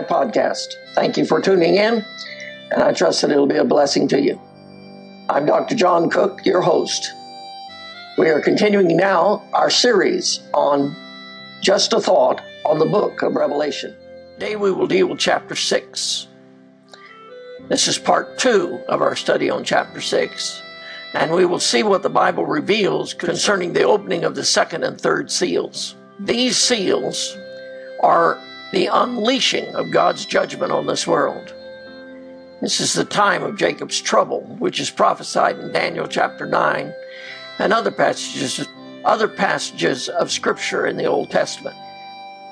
my podcast. Thank you for tuning in, and I trust that it'll be a blessing to you. I'm Dr. John Cook, your host. We are continuing now our series on Just a Thought on the book of Revelation. Today we will deal with chapter 6. This is part two of our study on chapter 6, and we will see what the Bible reveals concerning the opening of the second and third seals. These seals are the unleashing of God's judgment on this world. This is the time of Jacob's trouble, which is prophesied in Daniel chapter 9 and other passages, other passages of scripture in the Old Testament.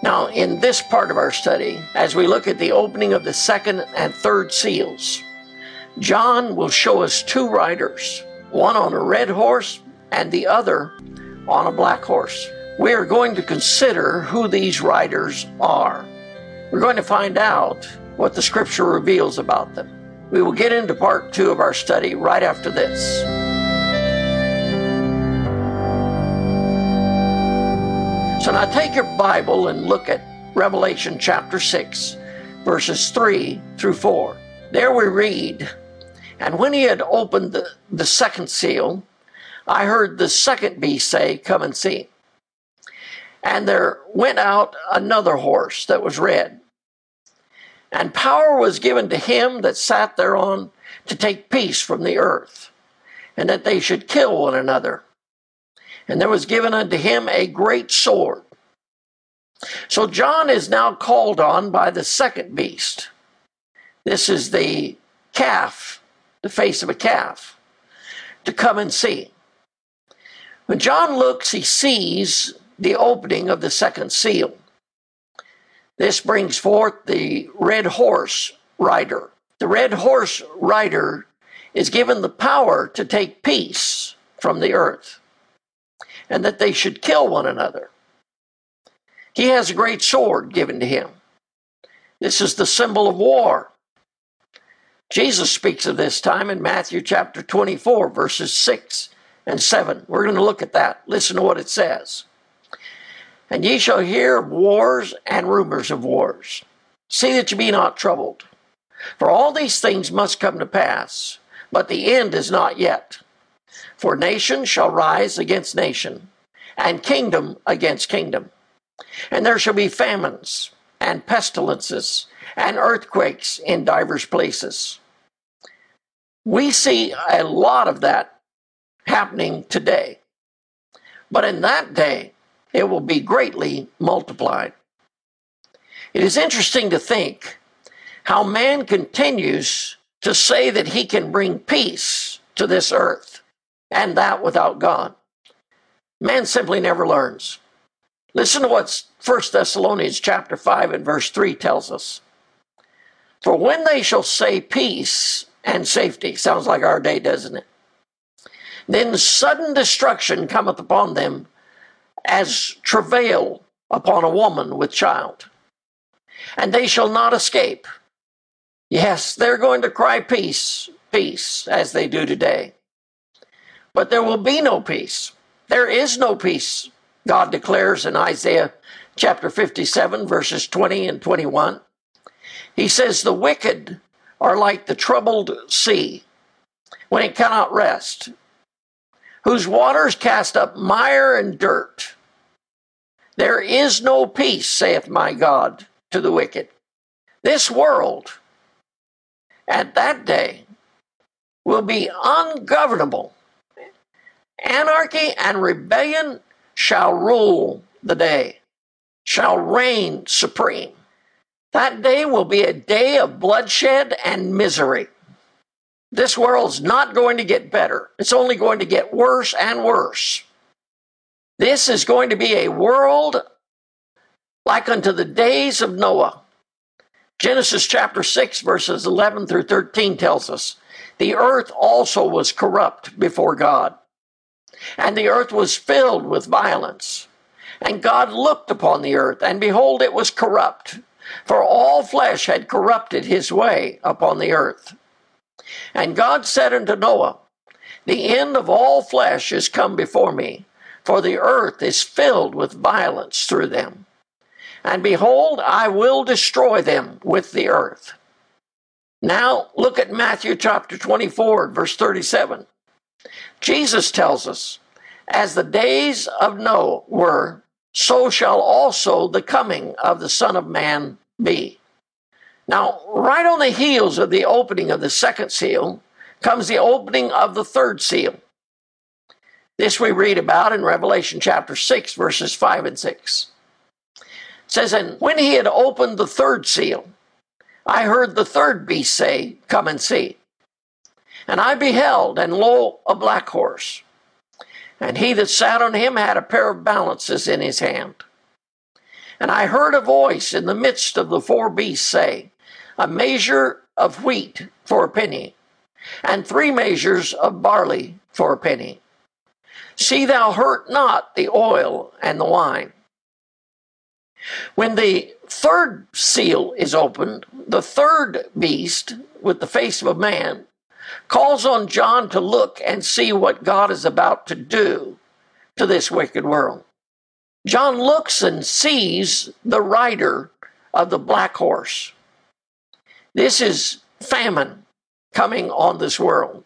Now, in this part of our study, as we look at the opening of the second and third seals, John will show us two riders, one on a red horse and the other on a black horse. We are going to consider who these riders are. We're going to find out what the scripture reveals about them. We will get into part two of our study right after this. So now take your Bible and look at Revelation chapter 6, verses 3 through 4. There we read, And when he had opened the, the second seal, I heard the second beast say, Come and see. And there went out another horse that was red. And power was given to him that sat thereon to take peace from the earth, and that they should kill one another and there was given unto him a great sword. So John is now called on by the second beast. This is the calf, the face of a calf, to come and see. When John looks, he sees the opening of the second seal. This brings forth the red horse rider. The red horse rider is given the power to take peace from the earth and that they should kill one another. He has a great sword given to him. This is the symbol of war. Jesus speaks of this time in Matthew chapter 24, verses 6 and 7. We're going to look at that. Listen to what it says. And ye shall hear of wars and rumors of wars. See that ye be not troubled. For all these things must come to pass, but the end is not yet. For nation shall rise against nation, and kingdom against kingdom. And there shall be famines, and pestilences, and earthquakes in divers places. We see a lot of that happening today. But in that day, it will be greatly multiplied. It is interesting to think how man continues to say that he can bring peace to this earth and that without God. Man simply never learns. Listen to what 1 Thessalonians chapter 5 and verse 3 tells us. For when they shall say peace and safety, sounds like our day, doesn't it? Then sudden destruction cometh upon them as travail upon a woman with child. And they shall not escape. Yes, they're going to cry peace, peace, as they do today. But there will be no peace. There is no peace, God declares in Isaiah chapter 57, verses 20 and 21. He says, The wicked are like the troubled sea when it cannot rest, whose waters cast up mire and dirt. There is no peace, saith my God, to the wicked. This world at that day will be ungovernable Anarchy and rebellion shall rule the day, shall reign supreme. That day will be a day of bloodshed and misery. This world's not going to get better. It's only going to get worse and worse. This is going to be a world like unto the days of Noah. Genesis chapter 6, verses 11 through 13 tells us the earth also was corrupt before God and the earth was filled with violence. And God looked upon the earth, and behold, it was corrupt, for all flesh had corrupted his way upon the earth. And God said unto Noah, The end of all flesh is come before me, for the earth is filled with violence through them. And behold, I will destroy them with the earth. Now, look at Matthew chapter 24, verse 37. Jesus tells us, As the days of Noah were, so shall also the coming of the Son of Man be. Now, right on the heels of the opening of the second seal comes the opening of the third seal. This we read about in Revelation chapter 6, verses 5 and 6. It says, And when he had opened the third seal, I heard the third beast say, Come and see. And I beheld, and lo, a black horse. And he that sat on him had a pair of balances in his hand. And I heard a voice in the midst of the four beasts say, A measure of wheat for a penny, and three measures of barley for a penny. See thou hurt not the oil and the wine. When the third seal is opened, the third beast, with the face of a man, calls on John to look and see what God is about to do to this wicked world. John looks and sees the rider of the black horse. This is famine coming on this world.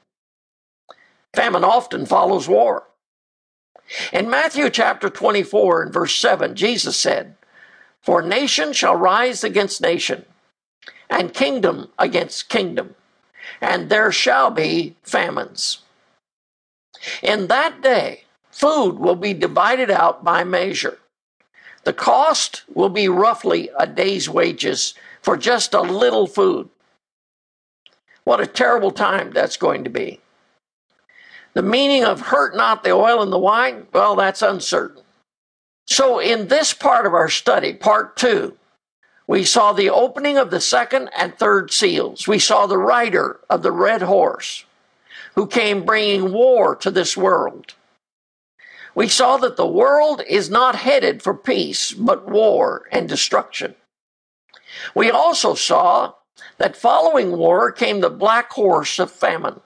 Famine often follows war. In Matthew chapter 24 and verse 7, Jesus said, For nation shall rise against nation, and kingdom against kingdom, and there shall be famines. In that day, food will be divided out by measure. The cost will be roughly a day's wages for just a little food. What a terrible time that's going to be. The meaning of hurt not the oil and the wine, well, that's uncertain. So, in this part of our study, part two, we saw the opening of the second and third seals. We saw the rider of the red horse who came bringing war to this world. We saw that the world is not headed for peace, but war and destruction. We also saw that following war came the black horse of famine.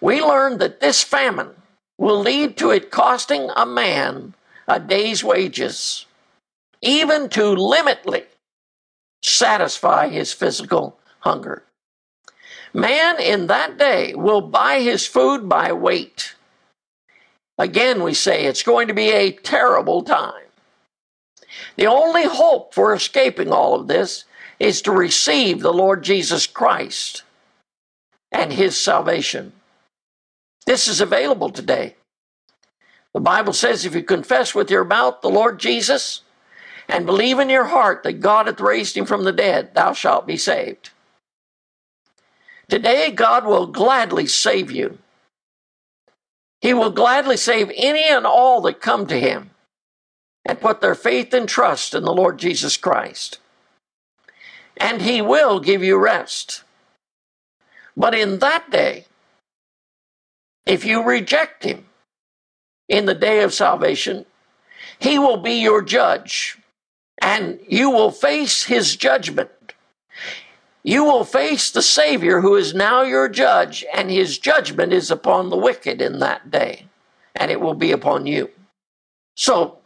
We learn that this famine will lead to it costing a man a day's wages, even to limitly satisfy his physical hunger. Man in that day will buy his food by weight. Again, we say it's going to be a terrible time. The only hope for escaping all of this is to receive the Lord Jesus Christ and his salvation. This is available today. The Bible says if you confess with your mouth the Lord Jesus and believe in your heart that God hath raised him from the dead, thou shalt be saved. Today, God will gladly save you. He will gladly save any and all that come to him and put their faith and trust in the Lord Jesus Christ. And he will give you rest. But in that day, if you reject him in the day of salvation, he will be your judge and you will face his judgment. You will face the Savior who is now your judge, and his judgment is upon the wicked in that day, and it will be upon you. So,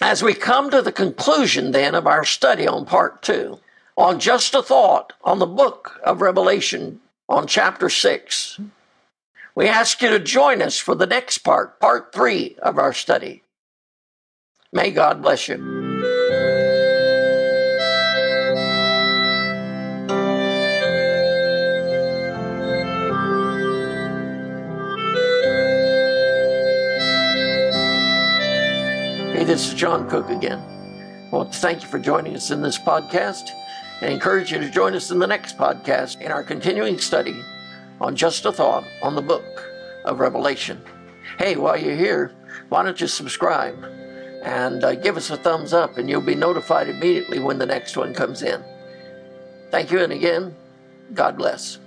as we come to the conclusion then of our study on part two, on just a thought on the book of Revelation on chapter six, we ask you to join us for the next part, part three of our study. May God bless you. Hey, this is John Cook again. I want to thank you for joining us in this podcast and encourage you to join us in the next podcast in our continuing study on Just a Thought on the book of Revelation. Hey, while you're here, why don't you subscribe and uh, give us a thumbs up, and you'll be notified immediately when the next one comes in. Thank you, and again, God bless.